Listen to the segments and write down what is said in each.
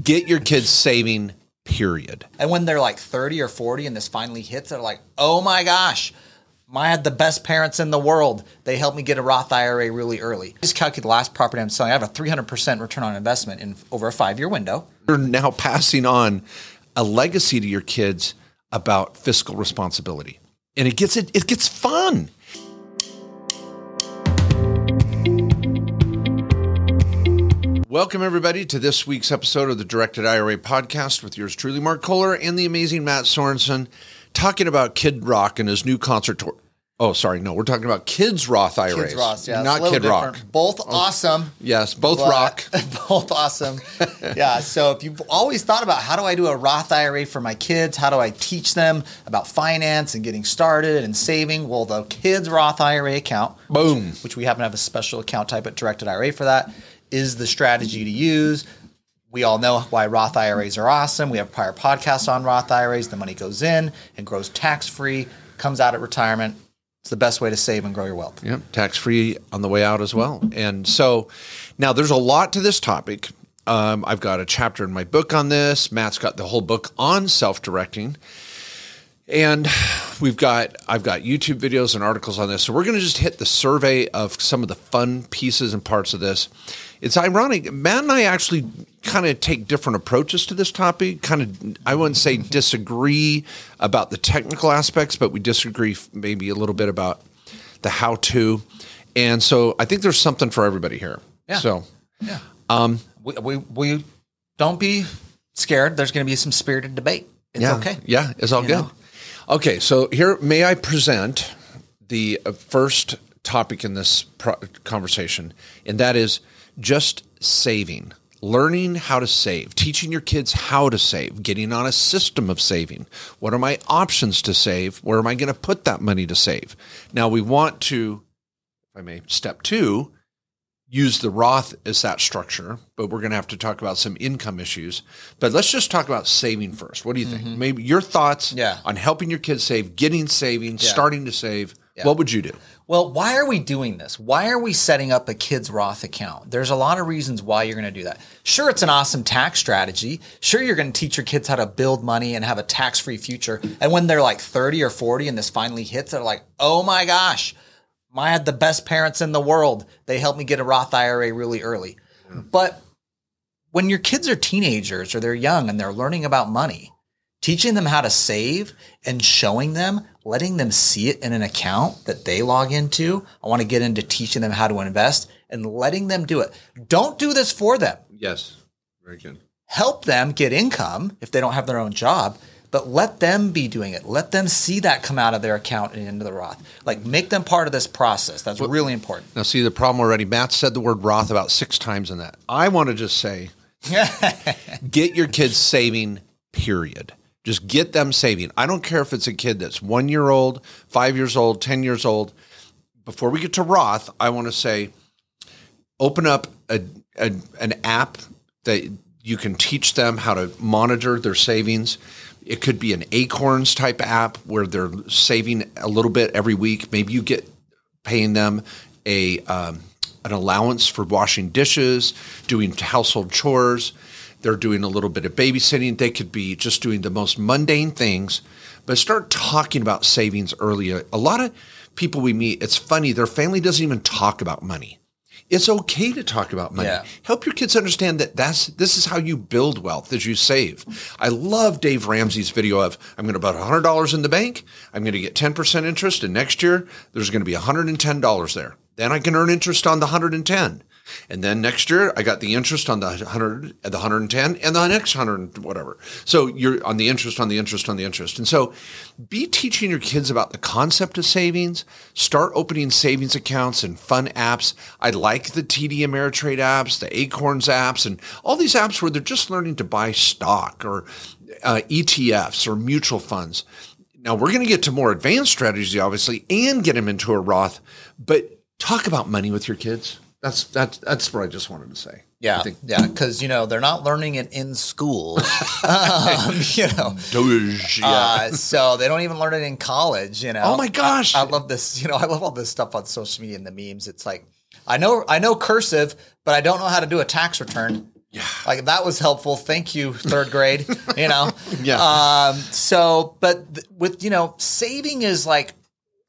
Get your kids saving, period. And when they're like 30 or 40 and this finally hits, they're like, oh my gosh, I had the best parents in the world. They helped me get a Roth IRA really early. I Just calculate the last property I'm selling. I have a 300% return on investment in over a five year window. You're now passing on a legacy to your kids about fiscal responsibility. And it gets it, it gets fun. Welcome, everybody, to this week's episode of the Directed IRA podcast with yours truly, Mark Kohler, and the amazing Matt Sorensen, talking about Kid Rock and his new concert tour. Oh, sorry, no, we're talking about Kids Roth IRAs, Kids Roth, yeah, not it's a little Kid Rock. different. Both oh, awesome. Yes, both but- rock. both awesome. yeah. So if you've always thought about how do I do a Roth IRA for my kids? How do I teach them about finance and getting started and saving? Well, the Kids Roth IRA account, Boom. which we happen to have a special account type at Directed IRA for that, is the strategy to use. We all know why Roth IRAs are awesome. We have prior podcasts on Roth IRAs. The money goes in and grows tax free, comes out at retirement. It's the best way to save and grow your wealth. Yep, tax free on the way out as well. And so now there's a lot to this topic. Um, I've got a chapter in my book on this. Matt's got the whole book on self directing. And we've got I've got YouTube videos and articles on this. So we're going to just hit the survey of some of the fun pieces and parts of this. It's ironic. Matt and I actually kind of take different approaches to this topic. Kind of I wouldn't say disagree about the technical aspects, but we disagree maybe a little bit about the how to. And so I think there's something for everybody here. Yeah. So Yeah. Um, we, we, we don't be scared. There's going to be some spirited debate. It's yeah, okay. Yeah, it's all You good. know? Okay, so here may I present the uh, first topic in this pro- conversation, and that is just saving, learning how to save, teaching your kids how to save, getting on a system of saving. What are my options to save? Where am I going to put that money to save? Now we want to, if I may, step two, use the Roth as that structure, but we're going to have to talk about some income issues. But let's just talk about saving first. What do you think? Maybe your thoughts Mm-hmm. Yeah. on helping your kids save, getting saving, starting to save. What would you do? Well, why are we doing this? Why are we setting up a kids Roth account? There's a lot of reasons why you're going to do that. Sure, it's an awesome tax strategy. Sure, you're going to teach your kids how to build money and have a tax free future. And when they're like 30 or 40 and this finally hits, they're like, oh my gosh, I had the best parents in the world. They helped me get a Roth IRA really early. But when your kids are teenagers or they're young and they're learning about money, teaching them how to save and showing them, letting them see it in an account that they log into. I want to get into teaching them how to invest and letting them do it. Don't do this for them. Yes. Very good. Help them get income if they don't have their own job, but let them be doing it. Let them see that come out of their account and into the Roth. Like make them part of this process. That's really important. Now, see the problem already. Matt said the word Roth about six times in that. I want to just say, get your kids saving, period. Just get them saving. I don't care if it's a kid that's one year old, five years old, 10 years old. Before we get to Roth, I want to say, open up a, a, an app that you can teach them how to monitor their savings. It could be an Acorns type app where they're saving a little bit every week. Maybe you get paying them a um, an allowance for washing dishes, doing household chores. They're doing a little bit of babysitting. They could be just doing the most mundane things, but start talking about savings early. A lot of people we meet, it's funny, their family doesn't even talk about money. It's okay to talk about money. Yeah. Help your kids understand that that's this is how you build wealth as you save. I love Dave Ramsey's video of I'm going to put $100 in the bank, I'm going to get 10% interest and next year there's going to be $110 there. Then I can earn interest on the 110. And then next year I got the interest on the 100 the 110 and the next 100 whatever. So you're on the interest on the interest on the interest. And so be teaching your kids about the concept of savings. Start opening savings accounts and fun apps. I like the TD Ameritrade apps, the Acorns apps, and all these apps where they're just learning to buy stock or uh, ETFs or mutual funds. Now we're going to get to more advanced strategies, obviously, and get them into a Roth. But talk about money with your kids. That's that's that's what I just wanted to say. Yeah, think yeah, because you know they're not learning it in school. um, you know, Doge, yeah. uh, so they don't even learn it in college. You know. Oh my gosh. I, I love this. You know, I love all this stuff on social media and the memes. It's like I know I know cursive, but I don't know how to do a tax return. Yeah. Like that was helpful. Thank you, third grade. you know? Yeah. Um, so, but th- with, you know, saving is like,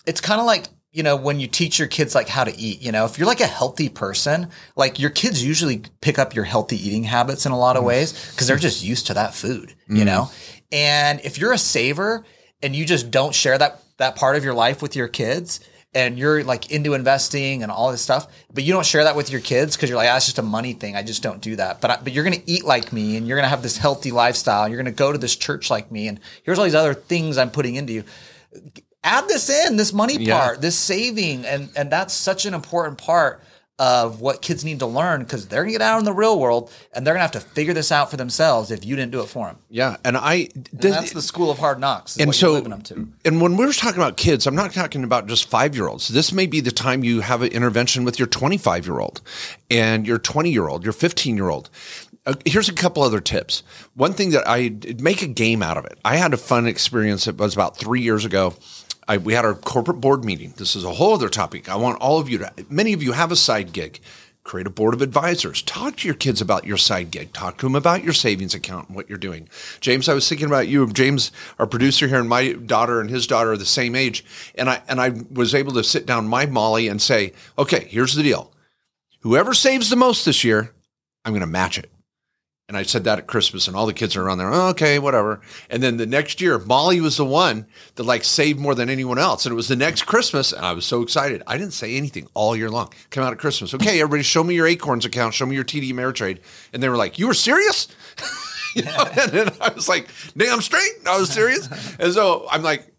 it's kind of like, you know, when you teach your kids like how to eat, you know, if you're like a healthy person, like your kids usually pick up your healthy eating habits in a lot of mm. ways because they're just used to that food, you mm. know? And if you're a saver and you just don't share that, that part of your life with your kids, and you're like into investing and all this stuff, but you don't share that with your kids because you're like, ah, that's just a money thing. I just don't do that. But I, but you're gonna eat like me, and you're gonna have this healthy lifestyle. You're gonna go to this church like me, and here's all these other things I'm putting into you. Add this in, this money Yeah. part, this saving, and and that's such an important part of what kids need to learn because they're gonna get out in the real world and they're gonna have to figure this out for themselves if you didn't do it for them. Yeah, and I And that's the school of hard knocks. And so you're living to. and when we're talking about kids i'm not talking about just five year olds this may be the time you have an intervention with your 25 year old and your 20 year old your 15 year old uh, here's a couple other tips one thing that i make a game out of it i had a fun experience it was about three years ago I, we had our corporate board meeting. This is a whole other topic. I want all of you to, many of you have a side gig. Create a board of advisors. Talk to your kids about your side gig. Talk to them about your savings account and what you're doing. James, I was thinking about you. James, our producer here, and my daughter and his daughter are the same age. And I and I was able to sit down my Molly and say, okay, here's the deal. Whoever saves the most this year, I'm going to match it. And I said that at Christmas, and all the kids are around there. Oh, okay, whatever. And then the next year, Molly was the one that like saved more than anyone else. And it was the next Christmas, and I was so excited. I didn't say anything all year long. Come out at Christmas. Okay, everybody, show me your Acorns account. Show me your TD Ameritrade. And they were like, "You were serious?" you know? And then I was like, "Damn straight, I was serious." And so I'm like,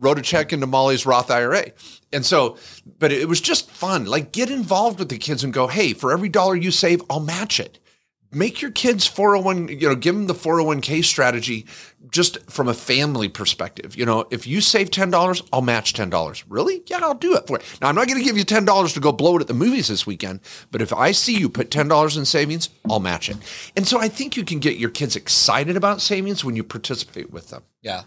wrote a check into Molly's Roth IRA. And so, but it was just fun. Like, get involved with the kids and go, hey, for every dollar you save, I'll match it. Make your kids 401, you know, give them the 401k strategy just from a family perspective. You know, if you save $10, I'll match $10. Really? Yeah, I'll do it for you. Now, I'm not going to give you $10 to go blow it at the movies this weekend, but if I see you put $10 in savings, I'll match it. And so I think you can get your kids excited about savings when you participate with them. Yeah.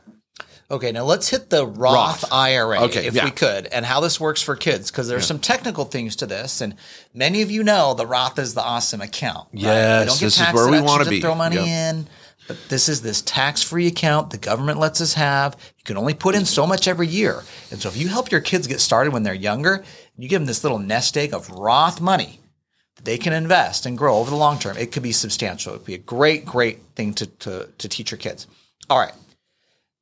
Okay, now let's hit the Roth, Roth. IRA Okay, if yeah. we could, and how this works for kids, because there's some technical things to this, and many of you know the Roth is the awesome account. right? Yes, We don't get this is where we wanna be. Throw money Yep. in, but this is this tax-free account the government lets us have. You can only put in so much every year, and so if you help your kids get started when they're younger, you give them this little nest egg of Roth money that they can invest and grow over the long term. It could be substantial. It'd be a great, great thing to to, to teach your kids. All right.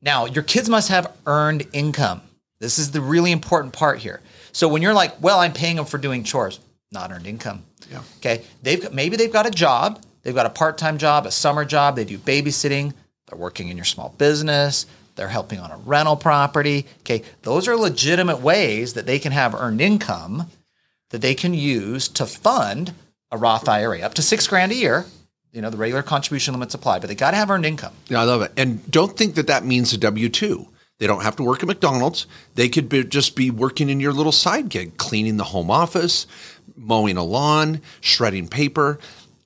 Now, your kids must have earned income. This is the really important part here. So when you're like, well, I'm paying them for doing chores, not earned income. Yeah. Okay. They've got, maybe they've got a job. They've got a part-time job, a summer job. They do babysitting. They're working in your small business. They're helping on a rental property. Okay. Those are legitimate ways that they can have earned income that they can use to fund a Roth IRA up to six grand a year. You know, the regular contribution limits apply, but they got to have earned income. Yeah, I love it. And don't think that that means a W 2. They don't have to work at McDonald's. They could be, just be working in your little side gig, cleaning the home office, mowing a lawn, shredding paper.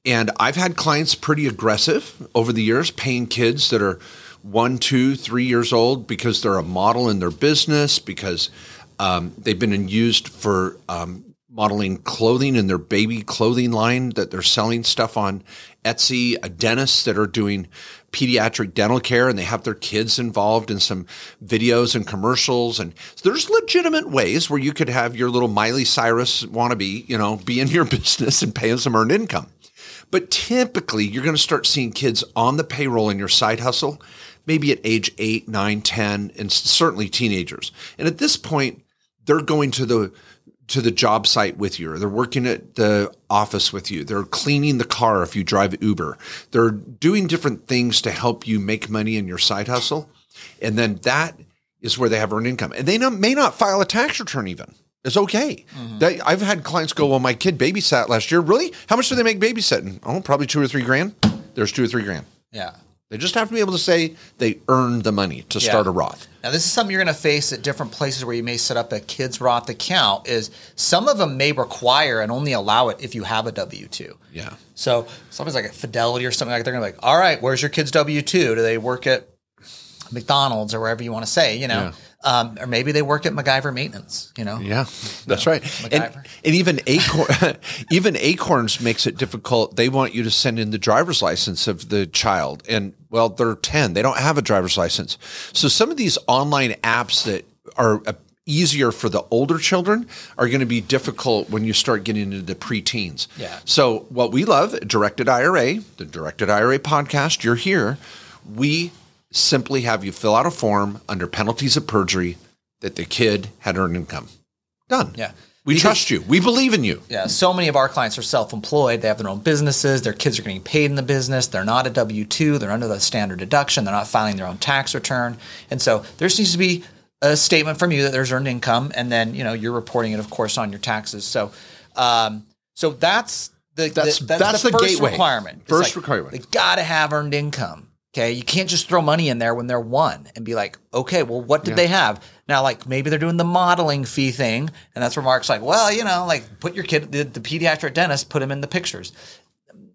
And I've had clients pretty aggressive over the years, paying kids that are one, two, three years old because they're a model in their business, because um, they've been used for um, modeling clothing in their baby clothing line that they're selling stuff on Etsy, a dentist that are doing pediatric dental care and they have their kids involved in some videos and commercials. And so there's legitimate ways where you could have your little Miley Cyrus wannabe, you know, be in your business and pay them some earned income. But typically, you're going to start seeing kids on the payroll in your side hustle, maybe at age 8, 9, 10, and certainly teenagers. And at this point, they're going to the to the job site with you, or they're working at the office with you. They're cleaning the car if you drive Uber. They're doing different things to help you make money in your side hustle. And then that is where they have earned income. And they not, may not file a tax return even. It's okay. Mm-hmm. That, I've had clients go, well, my kid babysat last year. Really? How much do they make babysitting? Oh, probably two or three grand. There's two or three grand. Yeah. They just have to be able to say they earned the money to start a Roth. Now, this is something you're going to face at different places where you may set up a kids Roth account. Is some of them may require and only allow it if you have a W two. Yeah. So something's like a Fidelity or something like that, they're going to be like, all right, where's your kid's W two? Do they work at McDonald's or wherever you want to say? You know, Um, or maybe they work at MacGyver Maintenance, you know? Yeah, that's right. And, and even Acorn, even Acorns makes it difficult. They want you to send in the driver's license of the child, and well, they're ten. They don't have a driver's license. So some of these online apps that are uh, easier for the older children are going to be difficult when you start getting into the preteens. Yeah. So what we love, Directed IRA, the Directed IRA podcast, you're here. We simply have you fill out a form under penalties of perjury that the kid had earned income. Done. Yeah. We Because- trust you. We believe in you. Yeah, so many of our clients are self-employed. They have their own businesses. Their kids are getting paid in the business. They're not a W two. They're under the standard deduction. They're not filing their own tax return, and so there needs to be a statement from you that there's earned income, and then you know you're reporting it, of course, on your taxes. So, um, so that's the That's- the, that's the first gateway. requirement. It's First like, requirement. They got to have earned income. Okay, you can't just throw money in there when they're one and be like, okay, well, what did they have? Now, like maybe they're doing the modeling fee thing, and that's where Mark's like, well, you know, like put your kid, the, the pediatric dentist, put him in the pictures.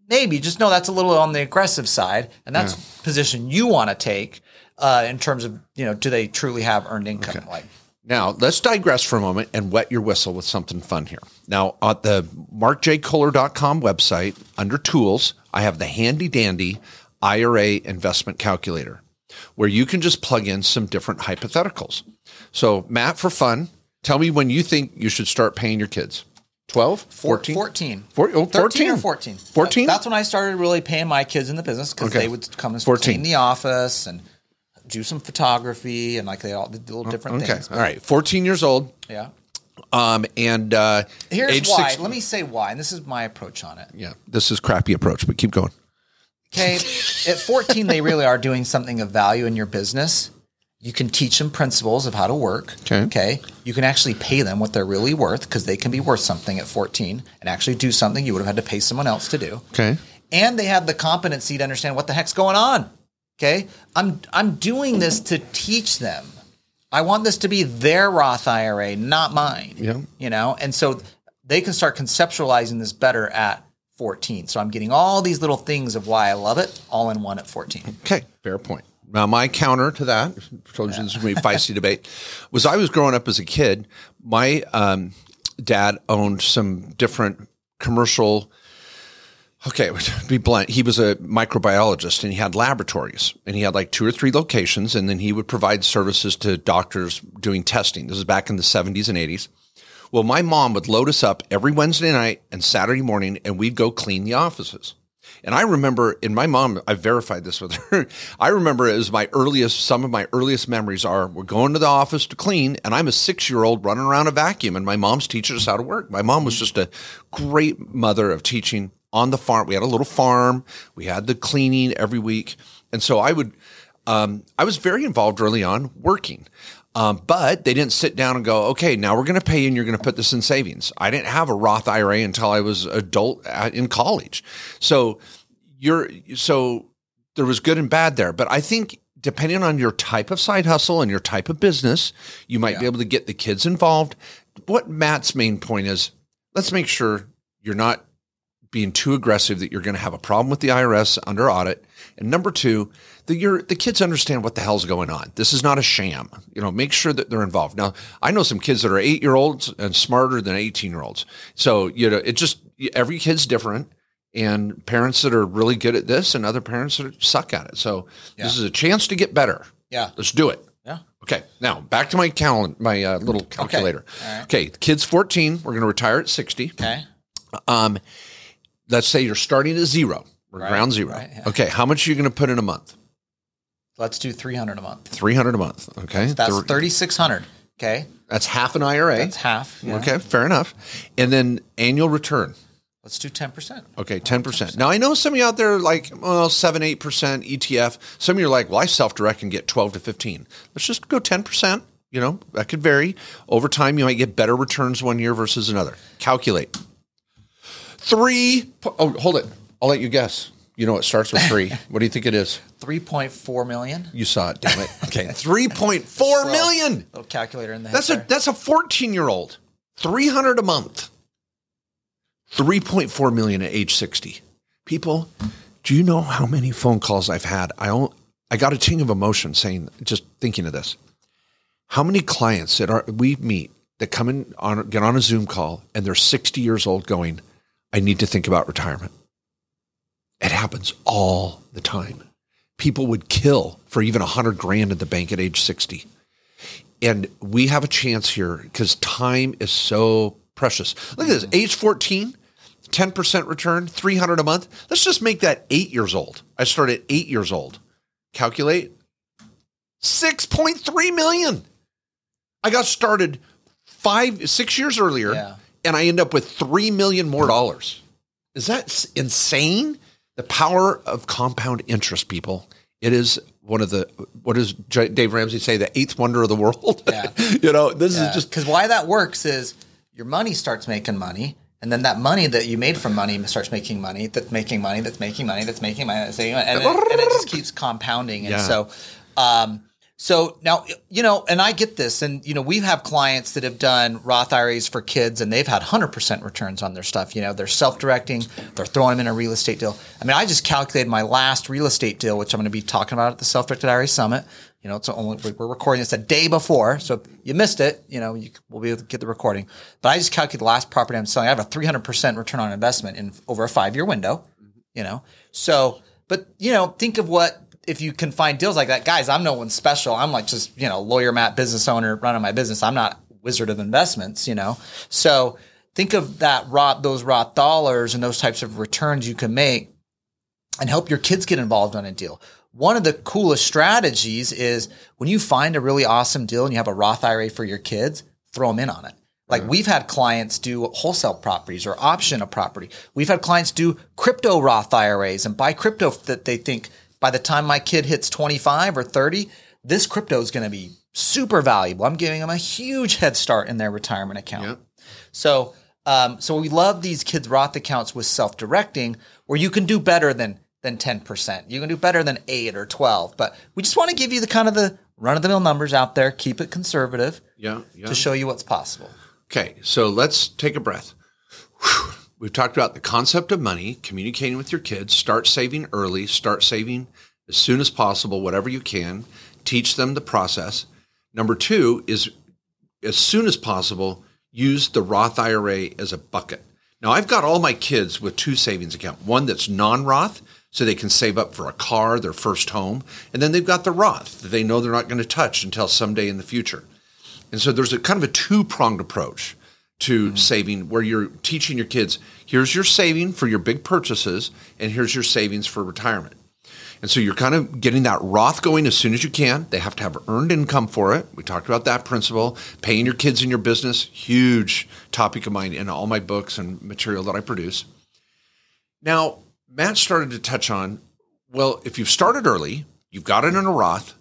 Maybe just know that's a little on the aggressive side, and that's a position you want to take uh, in terms of you know, do they truly have earned income? Like, Now, let's digress for a moment and wet your whistle with something fun here. Now, at the markjkohler.com website, under tools, I have the handy dandy IRA investment calculator where you can just plug in some different hypotheticals. So, Matt, for fun, tell me when you think you should start paying your kids. 12, 14? 14. Four- oh, 13 or 14. 14. 14? That's when I started really paying my kids in the business because Okay. they would come and 14. clean the office and do some photography and like they all did little different Okay. things. All right. 14 years old. Yeah. Um, and uh, Here's age why. six- Let me say why. And this is my approach on it. Yeah, this is crappy approach, but keep going. Okay. At 14, they really are doing something of value in your business. You can teach them principles of how to work. Okay. Okay. You can actually pay them what they're really worth because they can be worth something at 14 and actually do something you would have had to pay someone else to do. Okay. and they have the competency to understand what the heck's going on. Okay, I'm I'm doing this to teach them. I want this to be their Roth IRA, not mine. Yeah. you know, and so they can start conceptualizing this better at 14. So I'm getting all these little things of why I love it all in one at 14. Okay, fair point. Now, my counter to that, told you this was going to be a feisty debate, was I was growing up as a kid. My um, dad owned some different commercial. Okay, to be blunt, he was a microbiologist and he had laboratories and he had like two or three locations and then he would provide services to doctors doing testing. This is back in the 70s and 80s. Well, my mom would load us up every Wednesday night and Saturday morning and we'd go clean the offices. And I remember, in my mom, I verified this with her. I remember was my earliest, some of my earliest memories are we're going to the office to clean, and I'm a six year old running around a vacuum, and my mom's teaching us how to work. My mom was just a great mother of teaching on the farm. We had a little farm, we had the cleaning every week. And so I would, um, I was very involved early on working. Um, but they didn't sit down and go, okay, now we're going to pay you and you're going to put this in savings. I didn't have a Roth IRA until I was adult at, in college. So you're, so there was good and bad there. But I think depending on your type of side hustle and your type of business, you might be able to get the kids involved. What Matt's main point is, let's make sure you're not being too aggressive that you're going to have a problem with the IRS under audit. And number two, that your the kids understand what the hell's going on. This is not a sham. You know, make sure that they're involved. Now, I know some kids that are eight year olds and smarter than eighteen year olds. So you know, it just every kid's different, and parents that are really good at this and other parents that suck at it. So this is a chance to get better. Yeah. let's do it. Yeah. Okay, now back to my calendar, my uh, little calculator. All right. Okay, kid's fourteen. We're going to retire at sixty. Okay. Um, let's say you're starting at zero, or Right, ground zero. right, yeah. Okay, how much are you going to put in a month? Let's do 300 a month. Three hundred a month. Okay, That's Thir- 3600. Okay. that's half an IRA. That's half. yeah. Okay, fair enough. And then annual return. Let's do 10%. Okay, ten percent. Now I know some of you out there are like, well, seven, eight percent ETF. Some of you are like, well, I self-direct and get twelve to fifteen. Let's just go ten percent. You know, that could vary. Over time, you might get better returns one year versus another. Calculate. Three. po- Oh, hold it. I'll let you guess. You know, it starts with three. what do you think it is? 3.4 million. You saw it, damn it. Okay, three point four million. Little calculator in the That's a there. that's a fourteen year old. Three hundred a month. Three point four million at age sixty. People, do you know how many phone calls I've had? I don't, I got a ting of emotion saying just thinking of this. How many clients that are we meet that come in on get on a Zoom call and they're 60 years old going, I need to think about retirement. It happens all the time. People would kill for even a hundred grand in the bank at age 60. And we have a chance here because time is so precious. Look at this, mm-hmm. age 14, 10% return, 300 a month. Let's just make that eight years old. I started eight years old. Calculate 6.3 million. I got started five, six years earlier, Yeah. And I end up with three million more dollars. Is that insane? The power of compound interest, people. It is one of the what does Dave Ramsey say? The eighth wonder of the world. Yeah. you know, this is just because why that works is your money starts making money, and then that money that you made from money starts making money. That's making money. That's making money. That's making money. That's making money, and, it, and it just keeps compounding. And Yeah. so, um, so now you know, and I get this, and you know, we have clients that have done Roth IRAs for kids, and they've had hundred percent returns on their stuff. You know, they're self-directing. They're throwing them in a real estate deal. I mean, I just calculated my last real estate deal, which I'm going to be talking about at the Self-Directed IRA Summit. You know, it's only we're recording this a day before, so if you missed it, you know, you will be able to get the recording. But I just calculated the last property I'm selling. I have a 300% return on investment in over a five year window. Mm-hmm. You know, so but you know, think of what if you can find deals like that, guys. I'm no one special. I'm like just you know, lawyer, Matt, business owner, running my business. I'm not wizard of investments. You know, so think of that Roth, those Roth dollars and those types of returns you can make and help your kids get involved on a deal. One of the coolest strategies is when you find a really awesome deal and you have a Roth IRA for your kids, throw them in on it. Like we've had clients do wholesale properties or option a property. We've had clients do crypto Roth IRAs and buy crypto that they think by the time my kid hits 25 or 30, this crypto is going to be super valuable. I'm giving them a huge head start in their retirement account. Yep. So, um, so we love these kids Roth accounts with self-directing, where you can do better than than ten percent. You can do better than eight or twelve. But we just want to give you the kind of the run-of-the-mill numbers out there. Keep it conservative yeah, yeah. to show you what's possible. Okay, so let's take a breath. Whew. We've talked about the concept of money, communicating with your kids, start saving early, start saving as soon as possible, whatever you can, teach them the process. Number two is as soon as possible, use the Roth IRA as a bucket. Now, I've got all my kids with two savings accounts one that's non Roth, so they can save up for a car, their first home, and then they've got the Roth that they know they're not going to touch until someday in the future. And so there's a kind of a two pronged approach to mm-hmm. saving where you're teaching your kids here's your saving for your big purchases, and here's your savings for retirement. And so you're kind of getting that Roth going as soon as you can. They have to have earned income for it. We talked about that principle. Paying your kids in your business, huge topic of mine in all my books and material that I produce. Now, Matt started to touch on well, if you've started early, you've got it in a Roth,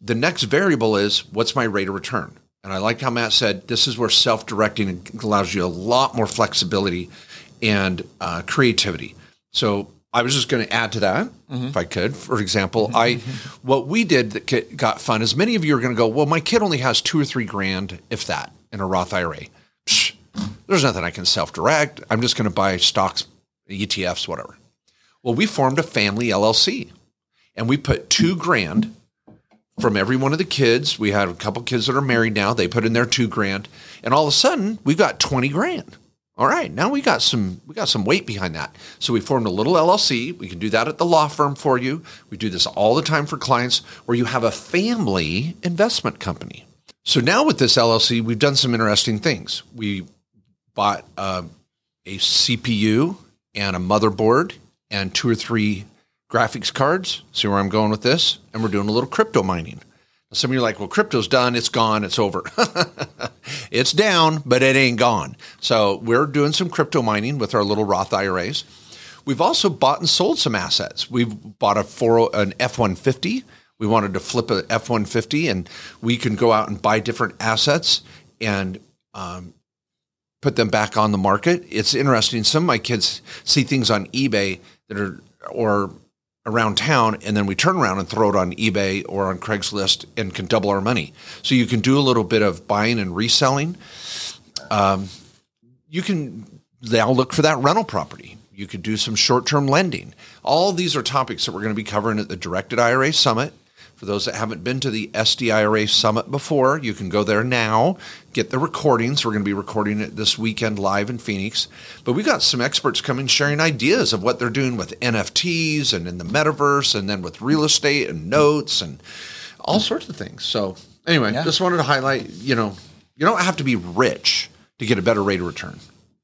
the next variable is what's my rate of return? And I like how Matt said this is where self directing allows you a lot more flexibility and uh, creativity. So I was just going to add to that, if I could. For example, I what we did that got fun is many of you are going to go, well, my kid only has two or three grand, if that, in a Roth IRA. Psh, there's nothing I can self direct. I'm just going to buy stocks, ETFs, whatever. Well, we formed a family LLC, and we put two grand from every one of the kids. We had a couple kids that are married now. They put in their two grand, and all of a sudden we've got twenty grand. All right, now we got some we got some weight behind that. So we formed a little LLC. We can do that at the law firm for you. We do this all the time for clients where you have a family investment company. So now with this LLC, we've done some interesting things. We bought uh, a CPU and a motherboard and two or three graphics cards. See where I'm going with this? And we're doing a little crypto mining. Some of you are like, well, crypto's done. It's gone. It's over. it's down, but it ain't gone. So we're doing some crypto mining with our little Roth IRAs. We've also bought and sold some assets. We've bought a four, an F one fifty. We wanted to flip a F one fifty, and we can go out and buy different assets and um, put them back on the market. It's interesting. Some of my kids see things on eBay that are or around town, and then we turn around and throw it on eBay or on Craigslist and can double our money. So you can do a little bit of buying and reselling. Um, you can now look for that rental property. You could do some short term lending. All these are topics that we're going to be covering at the Directed IRA Summit For those that haven't been to the SDIRA Summit before, you can go there now, get the recordings. We're going to be recording it this weekend live in Phoenix. But we got some experts coming sharing ideas of what they're doing with NFTs and in the metaverse and then with real estate and notes and all sorts of things. So, anyway, Yeah. just wanted to highlight, you know, you don't have to be rich to get a better rate of return.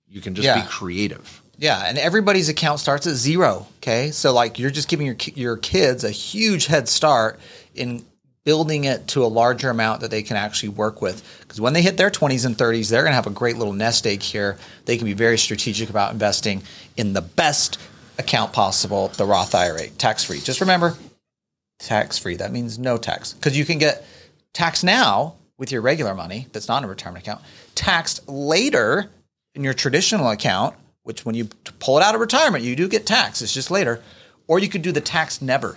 You can just Yeah. be creative. Yeah, and everybody's account starts at zero. Okay, so like you're just giving your your kids a huge head start in building it to a larger amount that they can actually work with. Because when they hit their 20s and 30s, they're going to have a great little nest egg here. They can be very strategic about investing in the best account possible, the Roth IRA, tax free. Just remember, tax free. That means no tax because you can get taxed now with your regular money that's not in a retirement account, taxed later in your traditional account, which when you pull it out of retirement, you do get taxed. It's just later. Or you could do the tax never.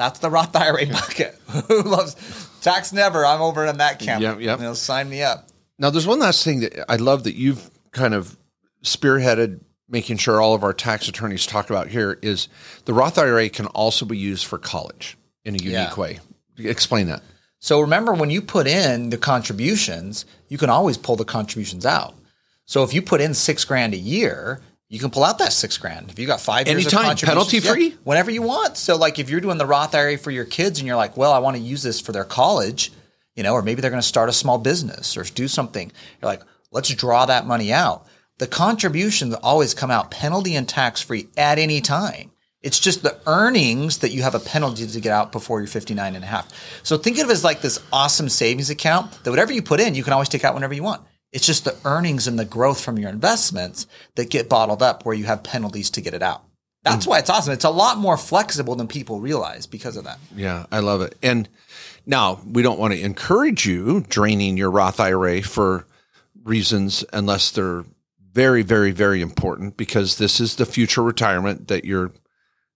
That's the Roth IRA bucket. Who loves tax never? I'm over in that camp. Yep, yep. You know, sign me up. Now, there's one last thing that I love that you've kind of spearheaded making sure all of our tax attorneys talk about here is the Roth IRA can also be used for college in a unique Yeah. way. Explain that. So remember, when you put in the contributions, you can always pull the contributions out. So if you put in six grand a year, you can pull out that six grand. If you got five years Anytime, of contributions, penalty-free? yeah, whenever you want. So like if you're doing the Roth IRA for your kids and you're like, well, I want to use this for their college, you know, or maybe they're going to start a small business or do something. You're like, let's draw that money out. The contributions always come out penalty and tax free at any time. It's just the earnings that you have a penalty to get out before you're 59 and a half. So think of it as like this awesome savings account that whatever you put in, you can always take out whenever you want. It's just the earnings and the growth from your investments that get bottled up where you have penalties to get it out. That's why it's awesome. It's a lot more flexible than people realize because of that. Yeah, I love it. And now we don't want to encourage you draining your Roth IRA for reasons unless they're very, very, very important because this is the future retirement that you're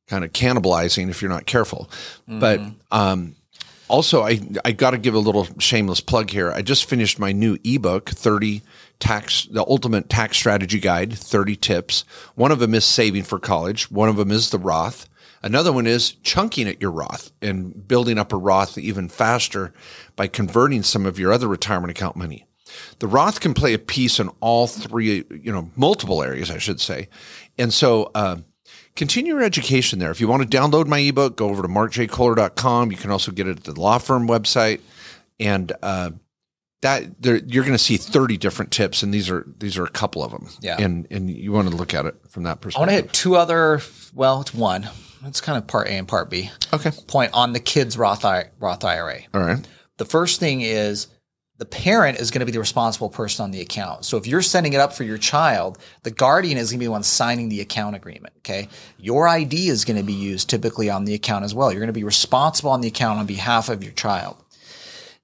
kind of cannibalizing if you're not careful. But um, also, I I got to give a little shameless plug here. I just finished my new ebook, thirty tax, the ultimate tax strategy guide, thirty tips. One of them is saving for college. One of them is the Roth. Another one is chunking at your Roth and building up a Roth even faster by converting some of your other retirement account money. The Roth can play a piece in all three, you know, multiple areas, I should say. And so, uh, continue your education there. If you want to download my ebook, go over to markjkohler.com. You can also get it at the law firm website. And, uh, that there, you're going to see 30 different tips, and these are these are a couple of them. Yeah. and and you want to look at it from that perspective. I want to hit two other, well, it's one. It's kind of part A and part B. Okay, Point on the kids' Roth, I, Roth IRA. all right. The first thing is the parent is going to be the responsible person on the account. So if you're setting it up for your child, the guardian is going to be the one signing the account agreement. Okay. Your ID is going to be used typically on the account as well. You're going to be responsible on the account on behalf of your child.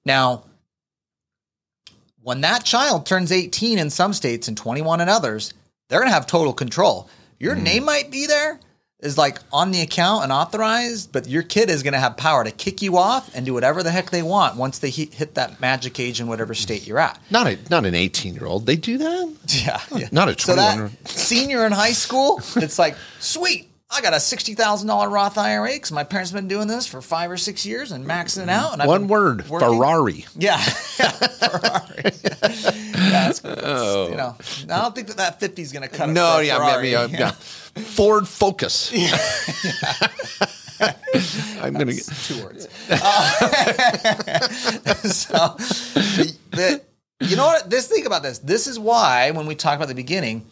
Now, when that child turns 18 in some states and 21 in others, they're going to have total control. Your mm-hmm. name might be there, is like on the account and authorized, but your kid is going to have power to kick you off and do whatever the heck they want once they hit, hit that magic age in whatever state you're at. Not a not an 18 year old. They do that. Yeah, yeah. Not a So 21 that senior in high school, it's like, sweet, I got a sixty thousand dollar Roth IRA because my parents have been doing this for five or six years and maxing it out. And I've One word: working- Ferrari. Yeah, yeah Ferrari. yeah. It's, You know, I don't think that that fifty is going to cut it. No, yeah, Ferrari. maybe, uh, yeah. Ford Focus. I'm gonna get. two words. Uh, so, the, you know what? This think about this. This is why when we talk about the beginning,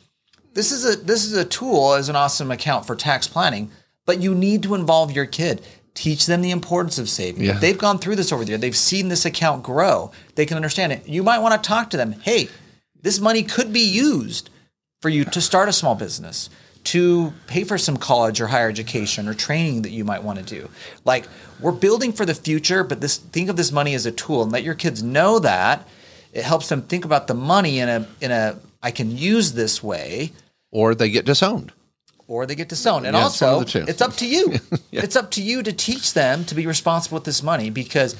this is a this is a tool as an awesome account for tax planning. But you need to involve your kid. Teach them the importance of saving. Yeah. If they've gone through this over there, they've seen this account grow. They can understand it. You might want to talk to them. Hey, this money could be used for you to start a small business, to pay for some college or higher education or training that you might want to do. Like we're building for the future, but this think of this money as a tool and let your kids know that. It helps them think about the money in a in a I can use this way Or they get disowned. or they get disowned. And Yeah, also, of the two. it's up to you. It's up to you to teach them to be responsible with this money because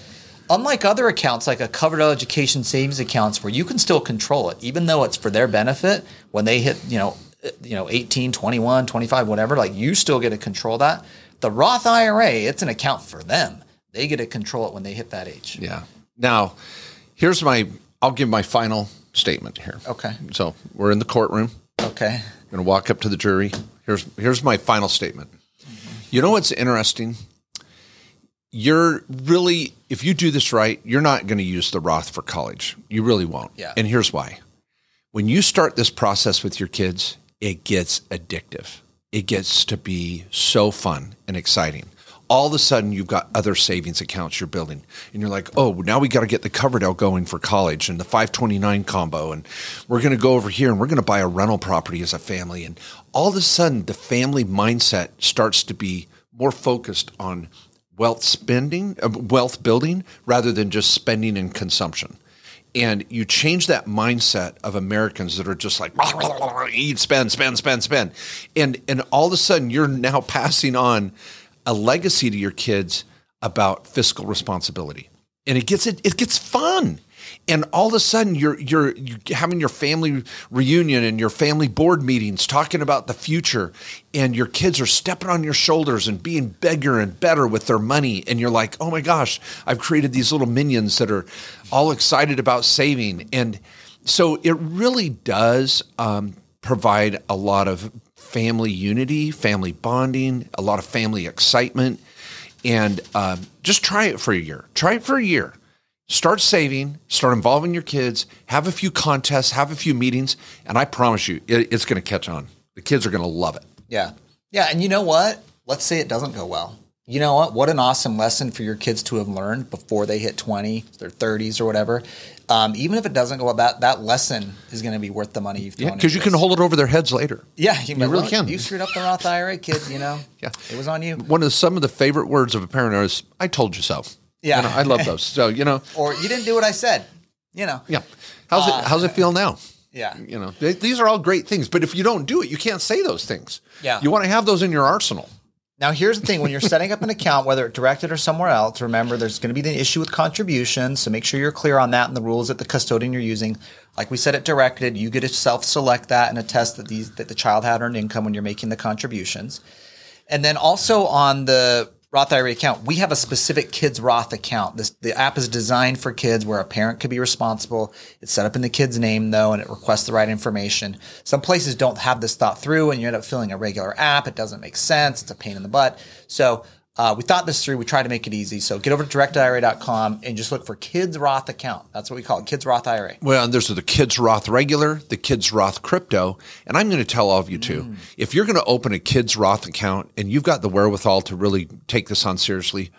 unlike other accounts like a Coverdell education savings accounts where you can still control it even though it's for their benefit when they hit, you know, you know 18, 21, 25 whatever, like you still get to control that. The Roth IRA, it's an account for them. They get to control it when they hit that age. Yeah. Now, here's my. I'll give my final statement here. Okay. So we're in the courtroom. Okay. I'm going to walk up to the jury. Here's here's my final statement. You know what's interesting? You're really, if you do this right, you're not going to use the Roth for college. You really won't. Yeah. And here's why. When you start this process with your kids, it gets addictive. It gets to be so fun and exciting. All of a sudden, you've got other savings accounts you're building, and you're like, "Oh, now we got to get the Coverdell going for college and the 529 combo, and we're going to go over here and we're going to buy a rental property as a family." And all of a sudden, the family mindset starts to be more focused on wealth spending, uh, wealth building, rather than just spending and consumption. And you change that mindset of Americans that are just like eat, spend, spend, spend, spend, and and all of a sudden you're now passing on a legacy to your kids about fiscal responsibility, and it gets it it gets fun. And all of a sudden, you're you're you're having your family reunion and your family board meetings, talking about the future, and your kids are stepping on your shoulders and being bigger and better with their money. And you're like, oh my gosh, I've created these little minions that are all excited about saving. And so it really does um, provide a lot of family unity, family bonding, a lot of family excitement. And um, just try it for a year. Try it for a year. Start saving, start involving your kids, have a few contests, have a few meetings, and I promise you, it, it's going to catch on. The kids are going to love it. Yeah. Yeah. And you know what? Let's say it doesn't go well. You know what? What an awesome lesson for your kids to have learned before they hit 20, their 30s or whatever. Um, even if it doesn't go well, that, that lesson is going to be worth the money you've thrown Yeah, because you can hold it over their heads later. Yeah, you, really can. You screwed up the Roth IRA, kid. You know, Yeah. it was on you. One of the, some of the favorite words of a parent is "I told you so." Yeah. You know, I love those. So you know, Or you didn't do what I said. You know. yeah. How's it? How's it feel now? Yeah. You know, th- these are all great things, but if you don't do it, you can't say those things. Yeah. You want to have those in your arsenal. Now, here's the thing: when you're setting up an account, whether it's directed or somewhere else, remember there's going to be the issue with contributions. So make sure you're clear on that and the rules that the custodian you're using. Like we said, it directed. You get to self-select that and attest that these that the child had earned income when you're making the contributions. And then also on the Roth IRA account, we have a specific kids Roth account. This the app is designed for kids where a parent could be responsible. It's set up in the kid's name though, and it requests the right information. Some places don't have this thought through, and you end up filling a regular app. It doesn't make sense. It's a pain in the butt. So uh, we thought this through. We tried to make it easy. So get over to directedira.com and just look for Kids Roth account. That's what we call it, Kids Roth IRA. Well, and there's the Kids Roth regular, the Kids Roth crypto. And I'm going to tell all of you too Mm. if you're going to open a Kids Roth account and you've got the wherewithal to really take this on seriously,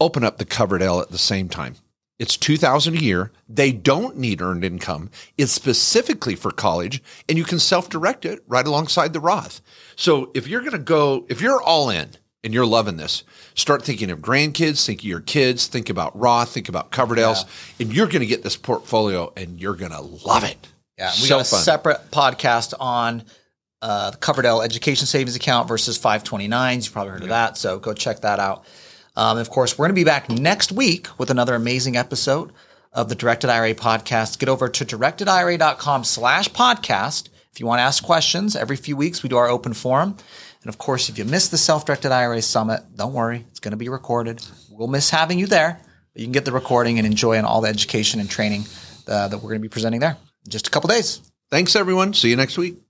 open up the Coverdell at the same time. It's 2000 a year. They don't need earned income. It's specifically for college and you can self-direct it right alongside the Roth. So if you're going to go, if you're all in and you're loving this, start thinking of grandkids, think of your kids, think about Roth, think about Coverdell's, and you're going to get this portfolio and you're going to love it. Yeah, we so got a fun. separate podcast on uh, the Coverdell Education Savings Account versus 529s. You've probably heard of that, so go check that out. Um, of course, we're going to be back next week with another amazing episode of the Directed IRA podcast. Get over to directedira.com slash podcast if you want to ask questions. Every few weeks, we do our open forum. And of course, if you missed the Self-Directed IRA Summit, don't worry, it's going to be recorded. We'll miss having you there, but you can get the recording and enjoy all the education and training uh, that we're going to be presenting there in just a couple days. Thanks, everyone. See you next week.